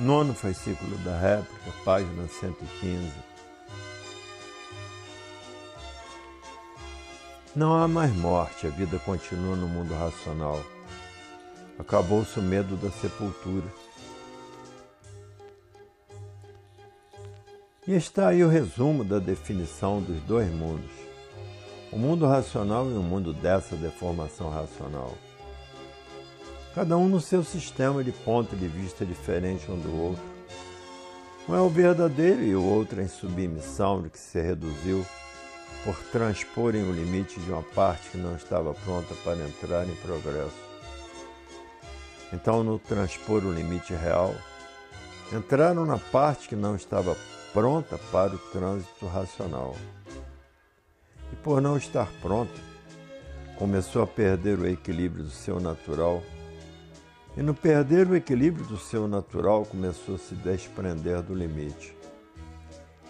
Nono fascículo da réplica, página 115. Não há mais morte, a vida continua no mundo racional. Acabou-se o medo da sepultura. E está aí o resumo da definição dos dois mundos: o mundo racional e o mundo dessa deformação racional. Cada um no seu sistema de ponto de vista diferente um do outro. Um é o verdadeiro e o outro é em submissão de que se reduziu por transporem o limite de uma parte que não estava pronta para entrar em progresso. Então, no transpor o limite real, entraram na parte que não estava pronta para o trânsito racional. E por não estar pronta, começou a perder o equilíbrio do seu natural. E no perder o equilíbrio do seu natural, começou a se desprender do limite.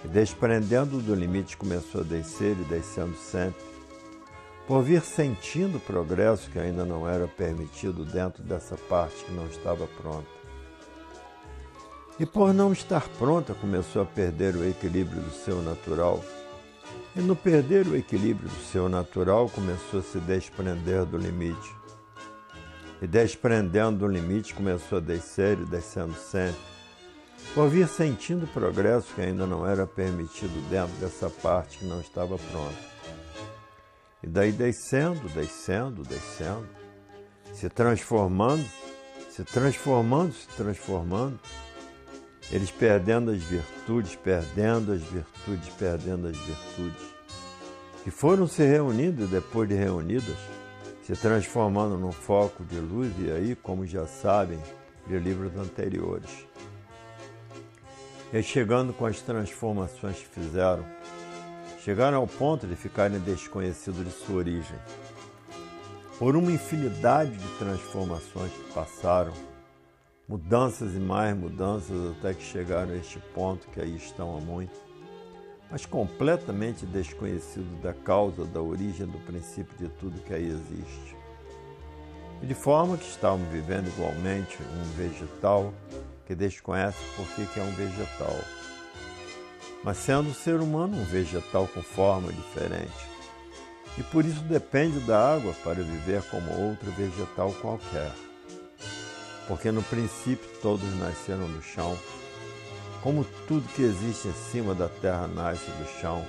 E desprendendo do limite, começou a descer e descendo sempre, por vir sentindo o progresso que ainda não era permitido dentro dessa parte que não estava pronta. E por não estar pronta, começou a perder o equilíbrio do seu natural. E no perder o equilíbrio do seu natural, começou a se desprender do limite. E desprendendo do limite, começou a descer e descendo sempre. Por vir sentindo o progresso que ainda não era permitido dentro dessa parte que não estava pronta. E daí descendo, descendo, descendo, se transformando, se transformando, se transformando, eles perdendo as virtudes, perdendo as virtudes, perdendo as virtudes, que foram se reunindo e depois de reunidas, se transformando num foco de luz, e aí, como já sabem de livros anteriores, e chegando com as transformações que fizeram, chegaram ao ponto de ficarem desconhecidos de sua origem. Por uma infinidade de transformações que passaram, mudanças e mais mudanças até que chegaram a este ponto que aí estão há muito, mas completamente desconhecidos da causa, da origem, do princípio de tudo que aí existe. E de forma que estavam vivendo igualmente um vegetal que desconhece por que é um vegetal. Mas sendo o ser humano um vegetal com forma diferente, e por isso depende da água para viver como outro vegetal qualquer. Porque no princípio todos nasceram do chão, como tudo que existe em cima da terra nasce do chão.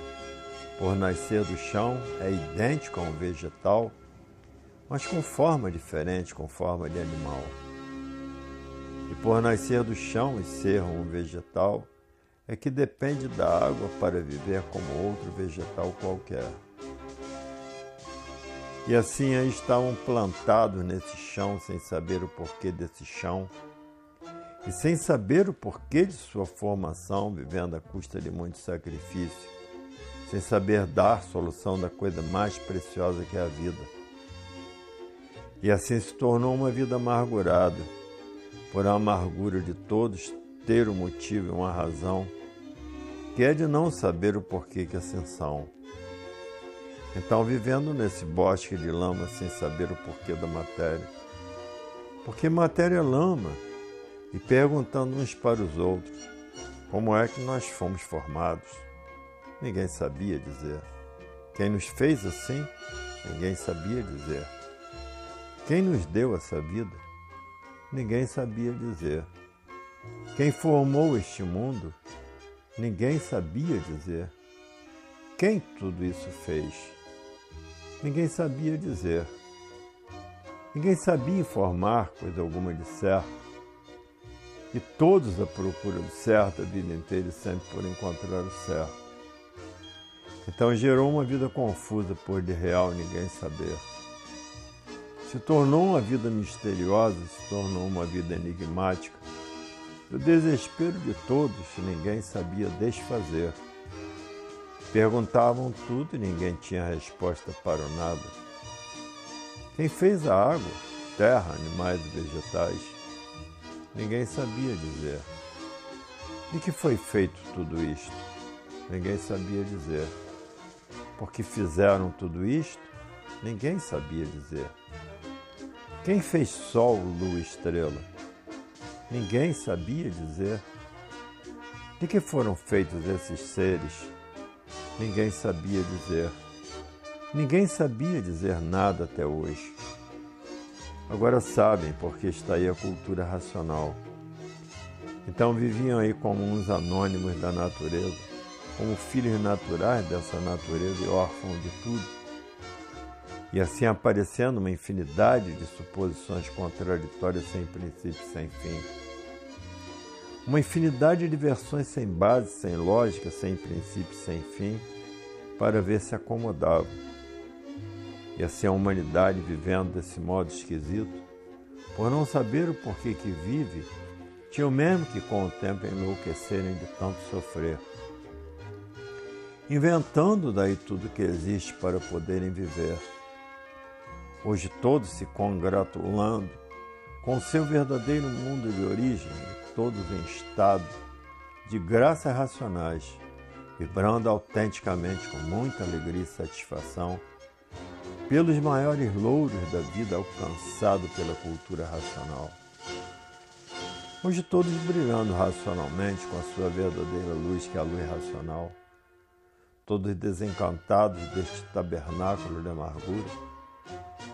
Por nascer do chão é idêntico a um vegetal, mas com forma diferente, com forma de animal e por nascer do chão e ser um vegetal, é que depende da água para viver como outro vegetal qualquer. E assim aí estavam plantados nesse chão sem saber o porquê desse chão, e sem saber o porquê de sua formação, vivendo à custa de muito sacrifício, sem saber dar solução da coisa mais preciosa que é a vida. E assim se tornou uma vida amargurada por a amargura de todos ter um motivo e uma razão, que é de não saber o porquê que assim são. Então, vivendo nesse bosque de lama sem saber o porquê da matéria, porque matéria é lama, e perguntando uns para os outros como é que nós fomos formados, ninguém sabia dizer. Quem nos fez assim, ninguém sabia dizer. Quem nos deu essa vida, ninguém sabia dizer. Quem formou este mundo, ninguém sabia dizer. Quem tudo isso fez, ninguém sabia dizer. Ninguém sabia informar coisa alguma de certo. E todos a procura do certo a vida inteira e sempre por encontrar o certo. Então gerou uma vida confusa por de real ninguém saber. Se tornou uma vida misteriosa, se tornou uma vida enigmática. O desespero de todos, ninguém sabia desfazer. Perguntavam tudo e ninguém tinha resposta para o nada. Quem fez a água, terra, animais e vegetais? Ninguém sabia dizer. De que foi feito tudo isto? Ninguém sabia dizer. Porque fizeram tudo isto? Ninguém sabia dizer. Quem fez sol, lua estrela? Ninguém sabia dizer. De que foram feitos esses seres? Ninguém sabia dizer. Ninguém sabia dizer nada até hoje. Agora sabem porque está aí a cultura racional. Então viviam aí como uns anônimos da natureza, como filhos naturais dessa natureza e órfãos de tudo. E assim aparecendo uma infinidade de suposições contraditórias sem princípio, sem fim. Uma infinidade de versões sem base, sem lógica, sem princípio, sem fim, para ver se acomodavam. E assim a humanidade vivendo desse modo esquisito, por não saber o porquê que vive, tinha o mesmo que com o tempo enlouquecerem de tanto sofrer. Inventando daí tudo que existe para poderem viver. Hoje todos se congratulando com seu verdadeiro mundo de origem, todos em estado de graças racionais, vibrando autenticamente com muita alegria e satisfação pelos maiores louros da vida alcançado pela cultura racional. Hoje todos brilhando racionalmente com a sua verdadeira luz, que é a luz racional. Todos desencantados deste tabernáculo de amargura,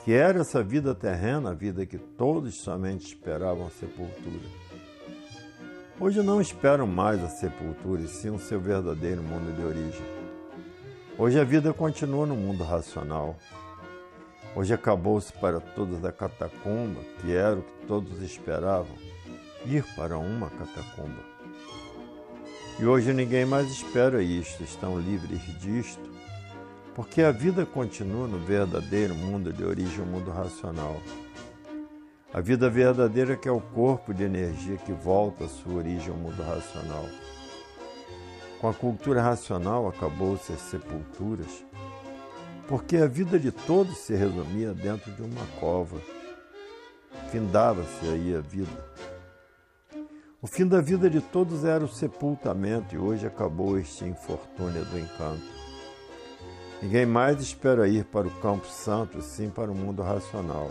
que era essa vida terrena, a vida que todos somente esperavam a sepultura. Hoje não esperam mais a sepultura, e sim o seu verdadeiro mundo de origem. Hoje a vida continua no mundo racional. Hoje acabou-se para todos a catacumba, que era o que todos esperavam ir para uma catacumba. E hoje ninguém mais espera isto, estão livres disto, porque a vida continua no verdadeiro mundo de origem, o mundo racional. A vida verdadeira que é o corpo de energia que volta à sua origem, ao mundo racional. Com a cultura racional acabou-se as sepulturas, porque a vida de todos se resumia dentro de uma cova. Findava-se aí a vida. O fim da vida de todos era o sepultamento e hoje acabou este infortúnio do encanto. Ninguém mais espera ir para o campo santo, sim para o mundo racional.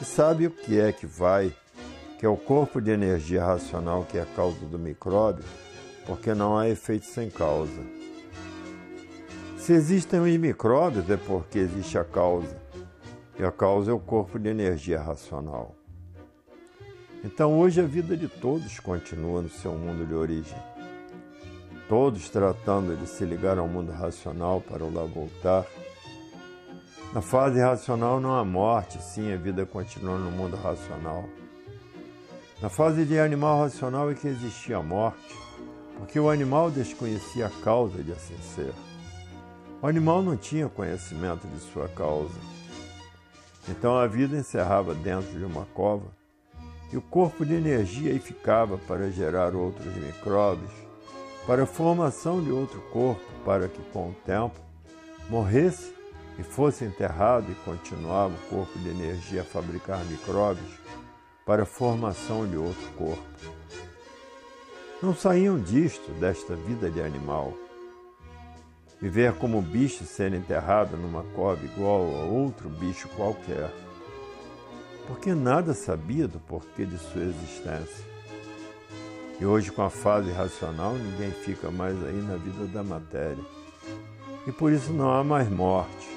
E sabe o que é que vai, que é o corpo de energia racional que é a causa do micróbio, porque não há efeito sem causa. Se existem os micróbios é porque existe a causa, e a causa é o corpo de energia racional. Então hoje a vida de todos continua no seu mundo de origem. Todos tratando de se ligar ao mundo racional para o lá voltar. Na fase racional não há morte, sim, a vida continua no mundo racional. Na fase de animal racional é que existia a morte, porque o animal desconhecia a causa de assim ser. O animal não tinha conhecimento de sua causa. Então a vida encerrava dentro de uma cova e o corpo de energia aí ficava para gerar outros micróbios, para a formação de outro corpo, para que com o tempo morresse e fosse enterrado e continuava o corpo de energia a fabricar micróbios para a formação de outro corpo. Não saíam disto, desta vida de animal. Viver como bicho sendo enterrado numa cova igual a outro bicho qualquer porque nada sabia do porquê de sua existência. E hoje, com a fase racional, ninguém fica mais aí na vida da matéria. E por isso não há mais morte,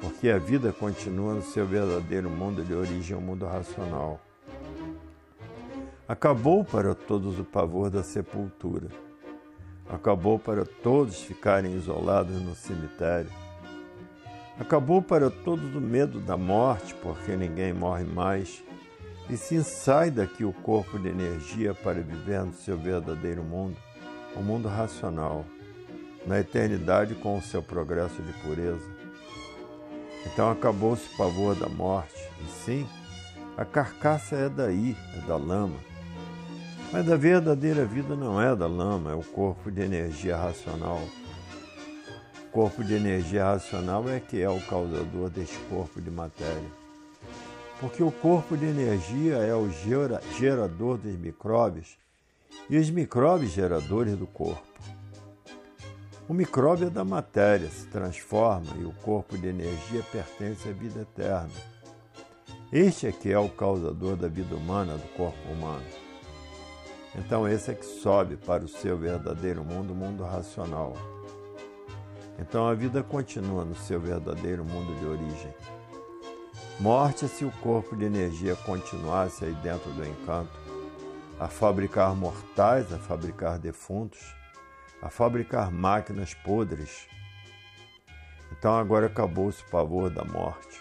porque a vida continua no seu verdadeiro mundo de origem, o mundo racional. Acabou para todos o pavor da sepultura. Acabou para todos ficarem isolados no cemitério Acabou para todos o medo da morte, porque ninguém morre mais, e sim sai daqui o corpo de energia para viver no seu verdadeiro mundo, o mundo racional, na eternidade com o seu progresso de pureza. Então acabou-se o pavor da morte, e sim, a carcaça é daí, é da lama. Mas a verdadeira vida não é da lama, é o corpo de energia racional corpo de energia racional é que é o causador deste corpo de matéria. Porque o corpo de energia é o gerador dos micróbios e os micróbios geradores do corpo. O micróbio é da matéria, se transforma e o corpo de energia pertence à vida eterna. Este é que é o causador da vida humana, do corpo humano. Então esse é que sobe para o seu verdadeiro mundo, o mundo racional. Então a vida continua no seu verdadeiro mundo de origem. Morte se o corpo de energia continuasse aí dentro do encanto, a fabricar mortais, a fabricar defuntos, a fabricar máquinas podres. Então agora acabou-se o pavor da morte,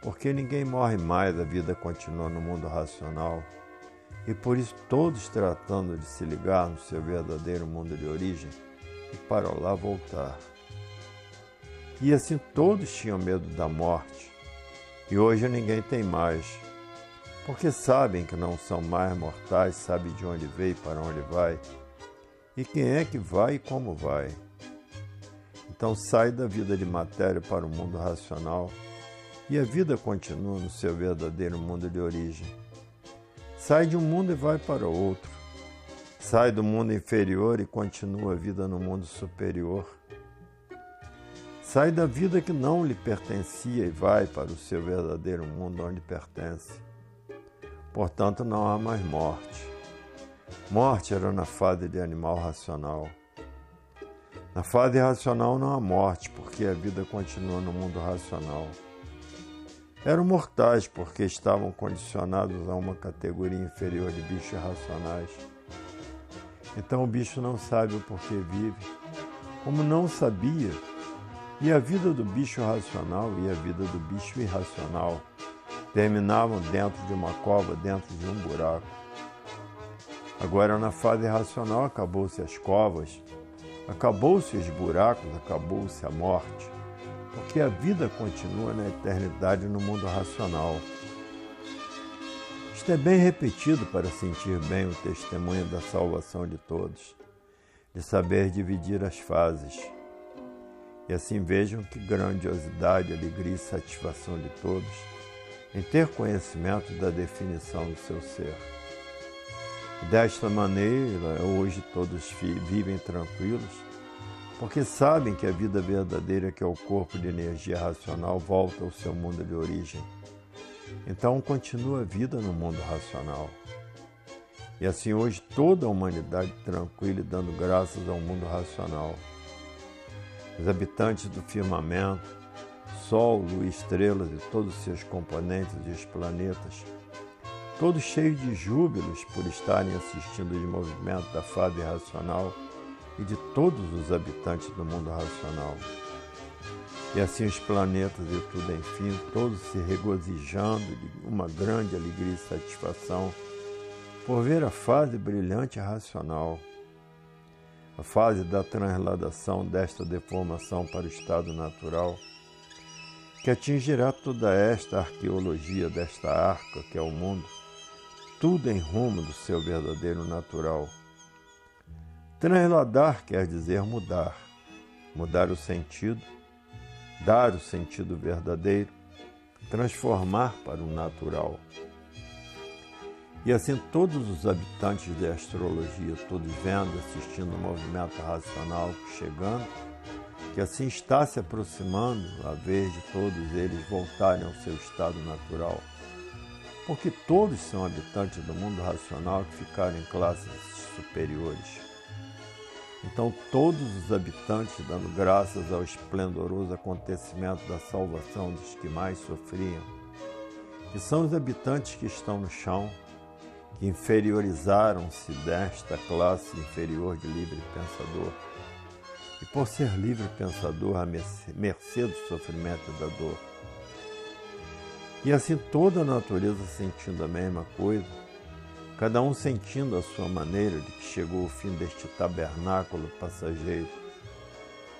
porque ninguém morre mais, a vida continua no mundo racional. E por isso todos tratando de se ligar no seu verdadeiro mundo de origem e para lá voltar. E assim todos tinham medo da morte. E hoje ninguém tem mais. Porque sabem que não são mais mortais, sabem de onde veio e para onde vai. E quem é que vai e como vai. Então sai da vida de matéria para o mundo racional e a vida continua no seu verdadeiro mundo de origem. Sai de um mundo e vai para outro. Sai do mundo inferior e continua a vida no mundo superior. Sai da vida que não lhe pertencia e vai para o seu verdadeiro mundo onde pertence. Portanto, não há mais morte. Morte era na fase de animal racional. Na fase racional não há morte, porque a vida continua no mundo racional. Eram mortais porque estavam condicionados a uma categoria inferior de bichos racionais. Então o bicho não sabe o porquê vive. Como não sabia, e a vida do bicho racional e a vida do bicho irracional terminavam dentro de uma cova, dentro de um buraco. Agora, na fase racional, acabou-se as covas, acabou-se os buracos, acabou-se a morte, porque a vida continua na eternidade no mundo racional. Isto é bem repetido para sentir bem o testemunho da salvação de todos, de saber dividir as fases e assim vejam que grandiosidade, alegria e satisfação de todos em ter conhecimento da definição do seu ser. Desta maneira, hoje todos vivem tranquilos, porque sabem que a vida verdadeira, que é o corpo de energia racional, volta ao seu mundo de origem. Então continua a vida no mundo racional. E assim hoje toda a humanidade tranquila e dando graças ao mundo racional os habitantes do firmamento, Sol, Lua, estrelas e todos os seus componentes e os planetas, todos cheios de júbilos por estarem assistindo o movimento da fase racional e de todos os habitantes do mundo racional. E assim os planetas e tudo, enfim, todos se regozijando de uma grande alegria e satisfação por ver a fase brilhante racional a fase da transladação desta deformação para o estado natural, que atingirá toda esta arqueologia desta arca que é o mundo, tudo em rumo do seu verdadeiro natural. Transladar quer dizer mudar, mudar o sentido, dar o sentido verdadeiro, transformar para o natural. E assim todos os habitantes da astrologia, todos vendo, assistindo o movimento racional chegando, que assim está se aproximando a vez de todos eles voltarem ao seu estado natural. Porque todos são habitantes do mundo racional que ficaram em classes superiores. Então, todos os habitantes, dando graças ao esplendoroso acontecimento da salvação dos que mais sofriam, que são os habitantes que estão no chão, que inferiorizaram-se desta classe inferior de livre pensador. E por ser livre pensador, à mercê do sofrimento e da dor. E assim toda a natureza sentindo a mesma coisa, cada um sentindo a sua maneira de que chegou o fim deste tabernáculo passageiro,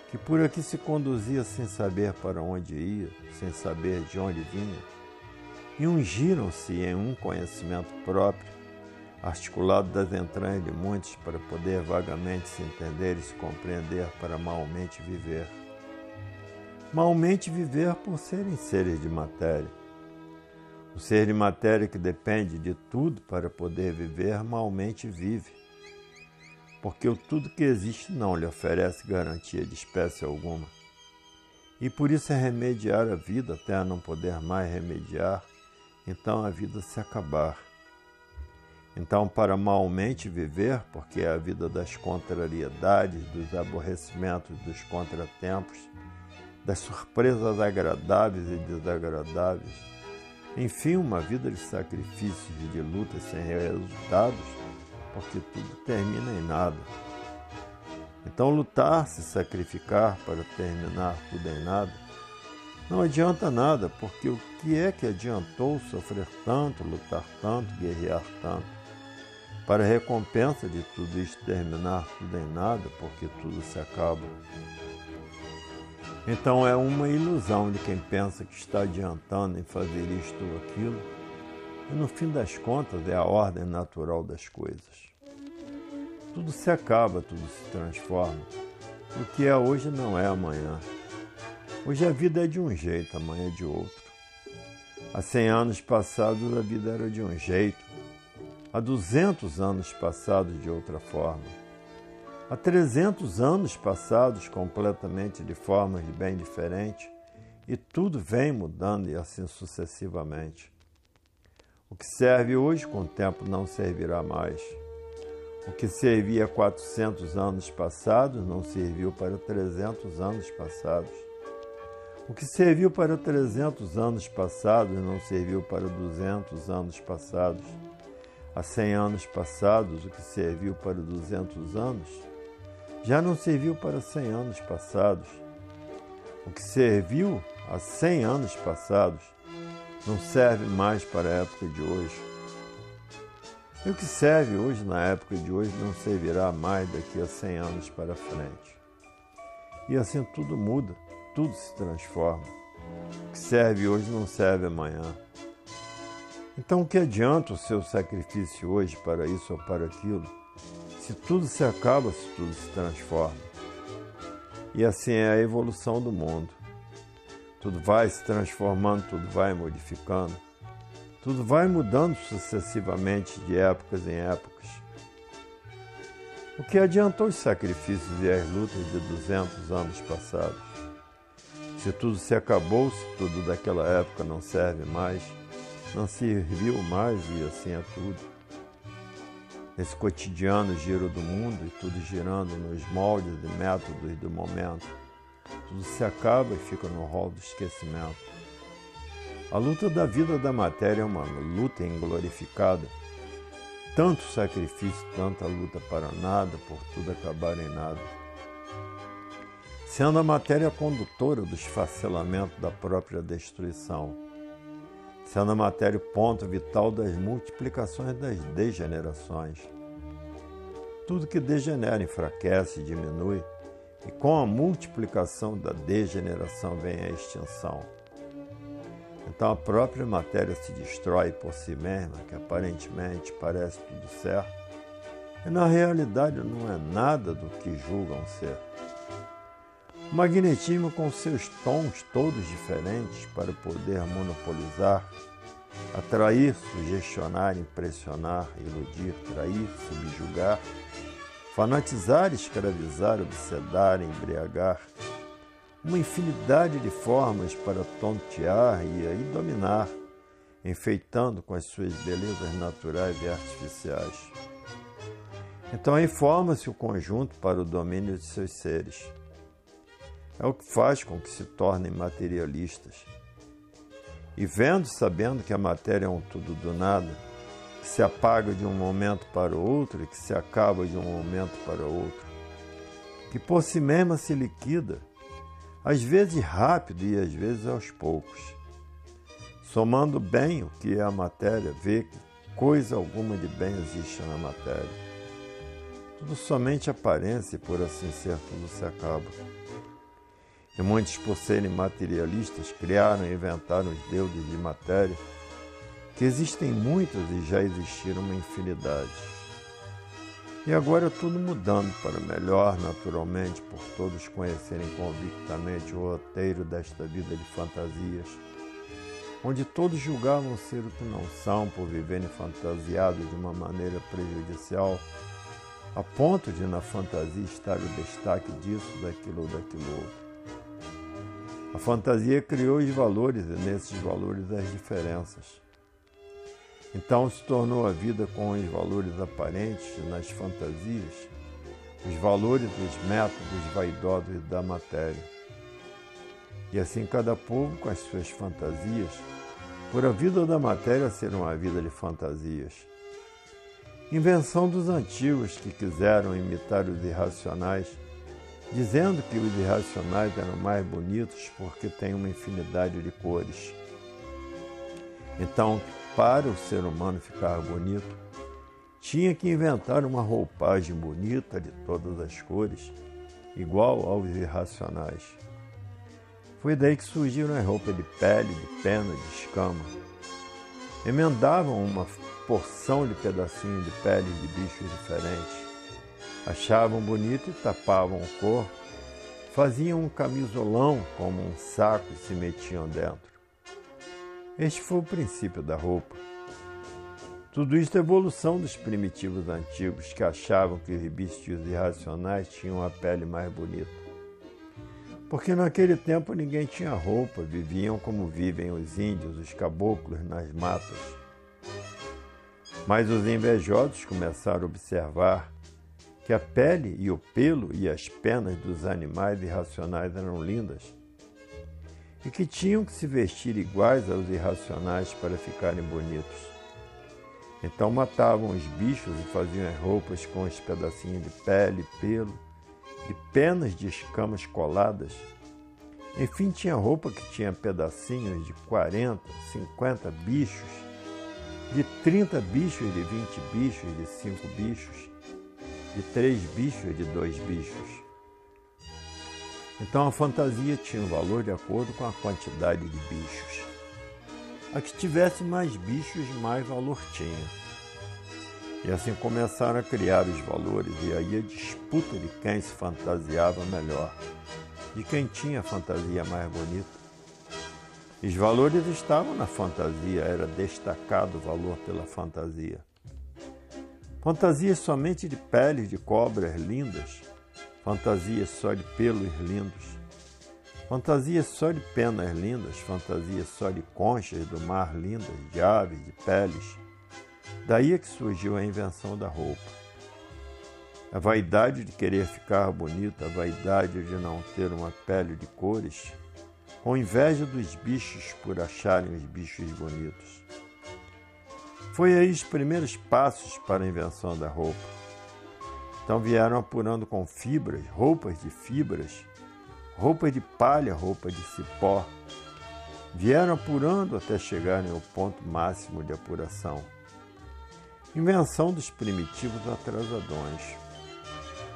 que por aqui se conduzia sem saber para onde ia, sem saber de onde vinha, e ungiram-se em um conhecimento próprio articulado das entranhas de muitos para poder vagamente se entender e se compreender para malmente viver. Malmente viver por serem seres de matéria. O ser de matéria que depende de tudo para poder viver, malmente vive. Porque o tudo que existe não lhe oferece garantia de espécie alguma. E por isso é remediar a vida até a não poder mais remediar, então a vida se acabar Então, para malmente viver, porque é a vida das contrariedades, dos aborrecimentos, dos contratempos, das surpresas agradáveis e desagradáveis, enfim, uma vida de sacrifícios e de lutas sem resultados, porque tudo termina em nada. Então, lutar, se sacrificar para terminar tudo em nada, não adianta nada, porque o que é que adiantou sofrer tanto, lutar tanto, guerrear tanto? Para recompensa de tudo isso terminar tudo em nada, porque tudo se acaba. Então é uma ilusão de quem pensa que está adiantando em fazer isto ou aquilo, e no fim das contas é a ordem natural das coisas. Tudo se acaba, tudo se transforma. O que é hoje não é amanhã. Hoje a vida é de um jeito, amanhã é de outro. Há 100 anos passados a vida era de um jeito, há 200 anos passados de outra forma. Há 300 anos passados completamente de formas bem diferentes e tudo vem mudando e assim sucessivamente. O que serve hoje com o tempo não servirá mais. O que servia 400 anos passados não serviu para 300 anos passados. O que serviu para 300 anos passados não serviu para 200 anos passados. Há 100 anos passados, o que serviu para 200 anos já não serviu para 100 anos passados. O que serviu há 100 anos passados não serve mais para a época de hoje. E o que serve hoje na época de hoje não servirá mais daqui a 100 anos para frente. E assim tudo muda tudo se transforma. O que serve hoje não serve amanhã. Então, o que adianta o seu sacrifício hoje para isso ou para aquilo, se tudo se acaba, se tudo se transforma? E assim é a evolução do mundo. Tudo vai se transformando, tudo vai modificando, tudo vai mudando sucessivamente de épocas em épocas. O que adiantou os sacrifícios e as lutas de 200 anos passados? Se tudo se acabou, se tudo daquela época não serve mais, não serviu mais e assim é tudo. Esse cotidiano giro do mundo e tudo girando nos moldes e métodos do momento, tudo se acaba e fica no rol do esquecimento. A luta da vida da matéria é uma luta inglorificada. Tanto sacrifício, tanta luta para nada, por tudo acabar em nada sendo a matéria condutora do esfacelamento da própria destruição, sendo a matéria o ponto vital das multiplicações das degenerações. Tudo que degenera enfraquece diminui, e com a multiplicação da degeneração vem a extinção. Então a própria matéria se destrói por si mesma, que aparentemente parece tudo certo, e na realidade não é nada do que julgam ser. O magnetismo, com seus tons todos diferentes para poder monopolizar, atrair, sugestionar, impressionar, iludir, trair, subjugar, fanatizar, escravizar, obsedar, embriagar, uma infinidade de formas para tontear e aí dominar, enfeitando com as suas belezas naturais e artificiais. Então aí forma-se o conjunto para o domínio de seus seres é o que faz com que se tornem materialistas. E vendo, sabendo que a matéria é um tudo do nada, que se apaga de um momento para o outro e que se acaba de um momento para o outro, que por si mesma se liquida, às vezes rápido e às vezes aos poucos. Somando bem o que é a matéria, vê que coisa alguma de bem existe na matéria. Tudo somente aparência e por assim ser tudo se acaba. E muitos, por serem materialistas, criaram e inventaram os deuses de matéria, que existem muitos e já existiram uma infinidade. E agora é tudo mudando para melhor, naturalmente, por todos conhecerem convictamente o roteiro desta vida de fantasias, onde todos julgavam ser o que não são por viverem fantasiados de uma maneira prejudicial, a ponto de na fantasia estar o destaque disso, daquilo ou daquilo outro. A fantasia criou os valores e nesses valores as diferenças. Então se tornou a vida com os valores aparentes nas fantasias, os valores dos métodos vaidosos da matéria. E assim cada povo com as suas fantasias, por a vida da matéria ser uma vida de fantasias. Invenção dos antigos que quiseram imitar os irracionais, dizendo que os irracionais eram mais bonitos porque têm uma infinidade de cores. Então, para o ser humano ficar bonito, tinha que inventar uma roupagem bonita de todas as cores, igual aos irracionais. Foi daí que surgiram as roupas de pele, de pena, de escama. Emendavam uma porção de pedacinhos de pele de bichos diferentes. Achavam bonito e tapavam o corpo. Faziam um camisolão como um saco e se metiam dentro. Este foi o princípio da roupa. Tudo isto é evolução dos primitivos antigos que achavam que os bichos irracionais tinham a pele mais bonita. Porque naquele tempo ninguém tinha roupa, viviam como vivem os índios, os caboclos nas matas. Mas os invejosos começaram a observar que a pele e o pelo e as penas dos animais irracionais eram lindas e que tinham que se vestir iguais aos irracionais para ficarem bonitos. Então matavam os bichos e faziam as roupas com os pedacinhos de pele, pelo e penas de escamas coladas. Enfim, tinha roupa que tinha pedacinhos de 40, 50 bichos, de 30 bichos, de 20 bichos, de 5 bichos, de 3 bichos, de 2 bichos. Então a fantasia tinha um valor de acordo com a quantidade de bichos. A que tivesse mais bichos, mais valor tinha. E assim começaram a criar os valores, e aí a disputa de quem se fantasiava melhor, de quem tinha a fantasia mais bonita. Os valores estavam na fantasia, era destacado o valor pela fantasia. Fantasias somente de peles de cobras lindas, fantasias só de pelos lindos, fantasias só de penas lindas, fantasias só de conchas do mar lindas, de aves, de peles. Daí é que surgiu a invenção da roupa. A vaidade de querer ficar bonita, a vaidade de não ter uma pele de cores, com inveja dos bichos por acharem os bichos bonitos. Foi aí os primeiros passos para a invenção da roupa. Então vieram apurando com fibras, roupas de fibras, roupas de palha, roupa de cipó. Vieram apurando até chegarem ao ponto máximo de apuração. Invenção dos primitivos atrasadões,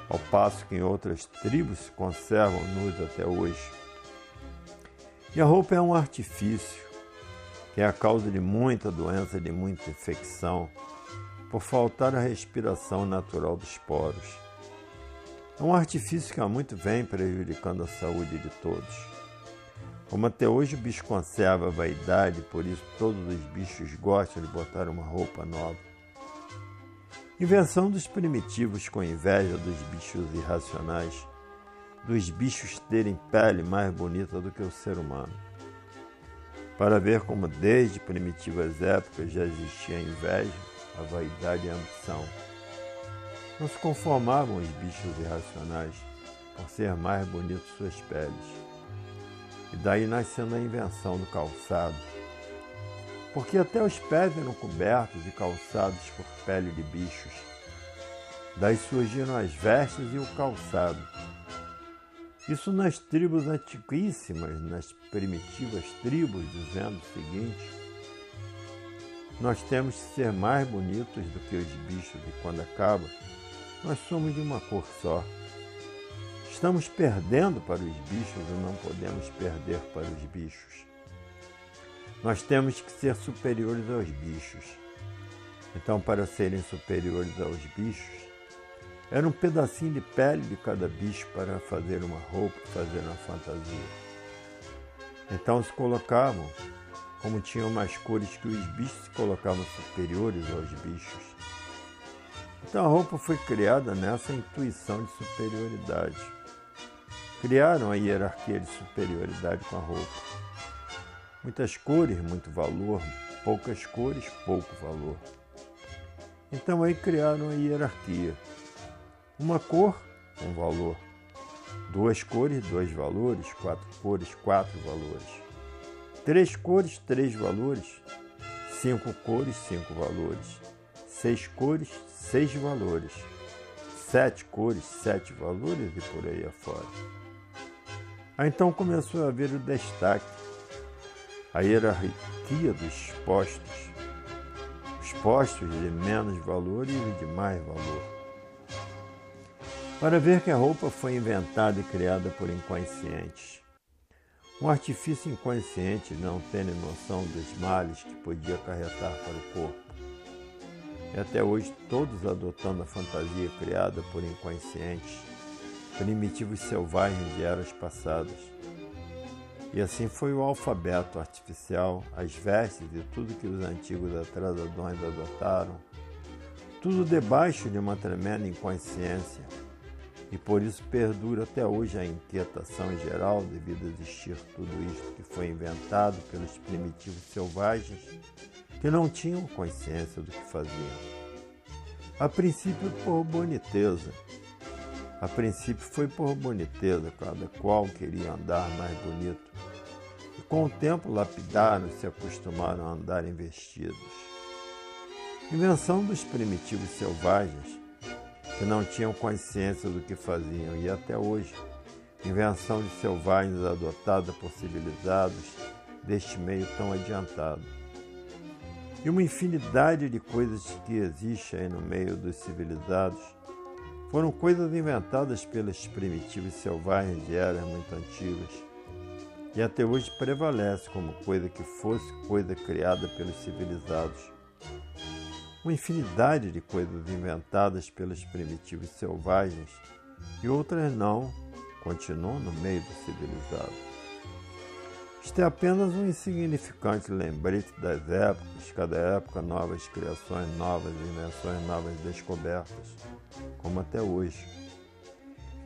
ao passo que em outras tribos se conservam nus até hoje. E a roupa é um artifício, que é a causa de muita doença, de muita infecção, por faltar a respiração natural dos poros. É um artifício que há muito vem prejudicando a saúde de todos. Como até hoje o bicho conserva a vaidade, por isso todos os bichos gostam de botar uma roupa nova. Invenção dos primitivos com inveja dos bichos irracionais, dos bichos terem pele mais bonita do que o ser humano. Para ver como desde primitivas épocas já existia inveja, a vaidade e a ambição. Não se conformavam os bichos irracionais por ser mais bonitos suas peles. E daí nascendo a invenção do calçado. Porque até os pés eram cobertos e calçados por pele de bichos. Daí surgiram as vestes e o calçado. Isso nas tribos antiquíssimas, nas primitivas tribos, dizendo o seguinte: nós temos que ser mais bonitos do que os bichos e quando acaba, nós somos de uma cor só. Estamos perdendo para os bichos e não podemos perder para os bichos. Nós temos que ser superiores aos bichos. Então, para serem superiores aos bichos, era um pedacinho de pele de cada bicho para fazer uma roupa, fazer uma fantasia. Então se colocavam como tinham mais cores que os bichos, se colocavam superiores aos bichos. Então a roupa foi criada nessa intuição de superioridade. Criaram a hierarquia de superioridade com a roupa. Muitas cores, muito valor, poucas cores, pouco valor. Então aí criaram a hierarquia. Uma cor, um valor. Duas cores, dois valores. Quatro cores, quatro valores. Três cores, três valores. Cinco cores, cinco valores. Seis cores, seis valores. Sete cores, sete valores e por aí afora. Aí então começou a haver o destaque, a hierarquia dos postos, os postos de menos valor e de mais valor. Para ver que a roupa foi inventada e criada por inconscientes. Um artifício inconsciente não tendo noção dos males que podia acarretar para o corpo. E até hoje todos adotando a fantasia criada por inconscientes primitivos selvagens de eras passadas. E assim foi o alfabeto artificial, as vestes e tudo que os antigos atrasadões adotaram, tudo debaixo de uma tremenda inconsciência, e por isso perdura até hoje a inquietação geral devido a existir tudo isto que foi inventado pelos primitivos selvagens que não tinham consciência do que faziam. A princípio por boniteza, a princípio foi por boniteza, cada qual queria andar mais bonito. E com o tempo lapidaram e se acostumaram a andar em vestidos. Invenção dos primitivos selvagens, que não tinham consciência do que faziam, e até hoje, invenção de selvagens adotada por civilizados deste meio tão adiantado. E uma infinidade de coisas que existe aí no meio dos civilizados foram coisas inventadas pelos primitivos selvagens de eras muito antigas e até hoje prevalece como coisa que fosse coisa criada pelos civilizados. Uma infinidade de coisas inventadas pelos primitivos selvagens e outras não continuam no meio do civilizado. Isto é apenas um insignificante lembrete das épocas, cada época novas criações, novas invenções, novas descobertas como até hoje.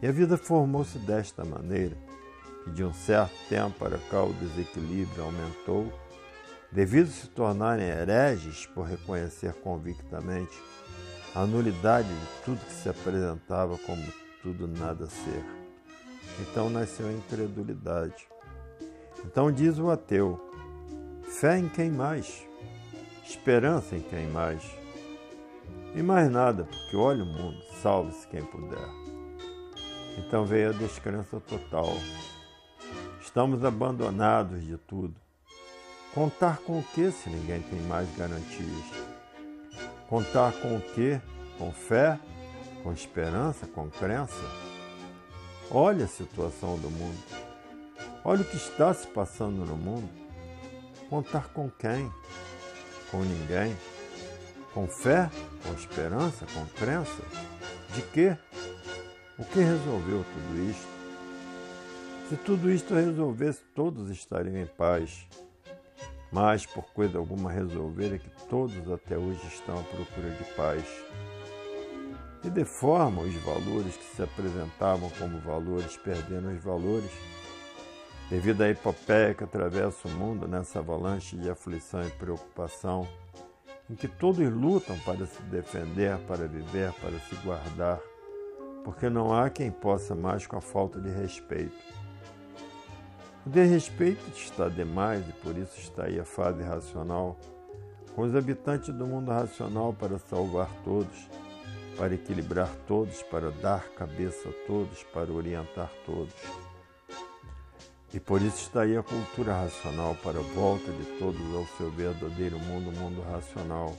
E a vida formou-se desta maneira, que de um certo tempo para cá o desequilíbrio aumentou, devido se tornarem hereges por reconhecer convictamente a nulidade de tudo que se apresentava como tudo nada ser. Então nasceu a incredulidade. Então diz o ateu: fé em quem mais? Esperança em quem mais? E mais nada, porque olha o mundo, salve-se quem puder. Então veio a descrença total. Estamos abandonados de tudo. Contar com o que se ninguém tem mais garantias? Contar com o que? Com fé? Com esperança? Com crença? Olha a situação do mundo. Olha o que está se passando no mundo. Contar com quem? Com ninguém. Com fé? Com esperança? Com crença? De quê? O que resolveu tudo isto? Se tudo isto resolvesse, todos estariam em paz. Mas, por coisa alguma resolver, é que todos até hoje estão à procura de paz. E deformam os valores que se apresentavam como valores, perdendo os valores, devido à epopeia que atravessa o mundo nessa avalanche de aflição e preocupação em que todos lutam para se defender, para viver, para se guardar, porque não há quem possa mais com a falta de respeito. O desrespeito está demais e por isso está aí a fase racional, com os habitantes do mundo racional para salvar todos, para equilibrar todos, para dar cabeça a todos, para orientar todos. E por isso está aí a cultura racional para a volta de todos ao seu verdadeiro mundo, o mundo racional.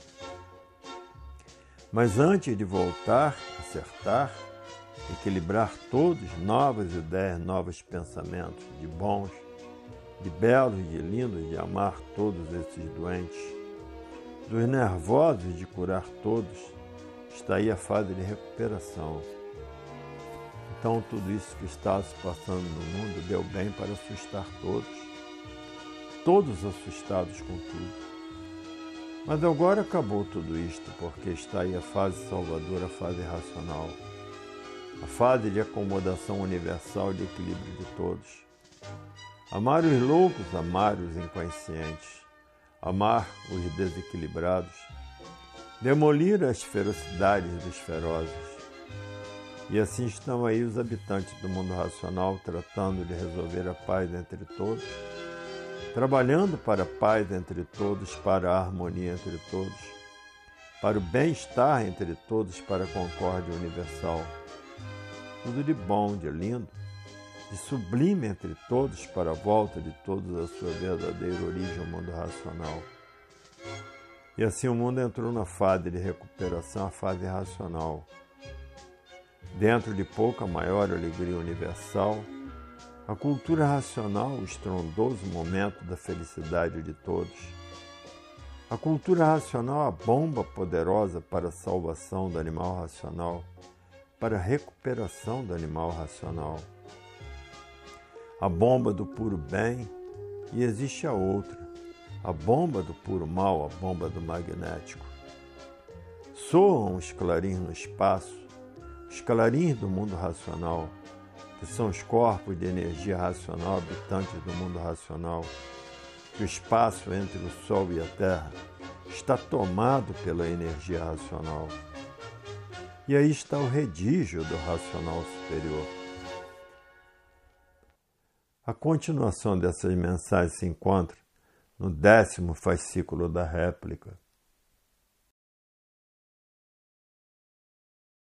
Mas antes de voltar, acertar, equilibrar todos, novas ideias, novos pensamentos, de bons, de belos, de lindos, de amar todos esses doentes, dos nervosos de curar todos, está aí a fase de recuperação. Então, tudo isso que está se passando no mundo deu bem para assustar todos, todos assustados com tudo. Mas agora acabou tudo isto, porque está aí a fase salvadora, a fase racional, a fase de acomodação universal de equilíbrio de todos. Amar os loucos, amar os inconscientes, amar os desequilibrados, demolir as ferocidades dos ferozes. E assim estão aí os habitantes do mundo racional tratando de resolver a paz entre todos, trabalhando para a paz entre todos, para a harmonia entre todos, para o bem-estar entre todos, para a concórdia universal. Tudo de bom, de lindo, de sublime entre todos para a volta de todos à sua verdadeira origem, o mundo racional. E assim o mundo entrou na fase de recuperação, a fase racional. Dentro de pouca maior alegria universal, a cultura racional, o estrondoso momento da felicidade de todos. A cultura racional, a bomba poderosa para a salvação do animal racional, para a recuperação do animal racional a bomba do puro bem e existe a outra, a bomba do puro mal, a bomba do magnético. Soam os clarins no espaço, os clarins do mundo racional, que são os corpos de energia racional habitantes do mundo racional, que o espaço entre o Sol e a Terra está tomado pela energia racional. E aí está o redígio do racional superior a continuação dessas mensagens se encontra no décimo fascículo da réplica.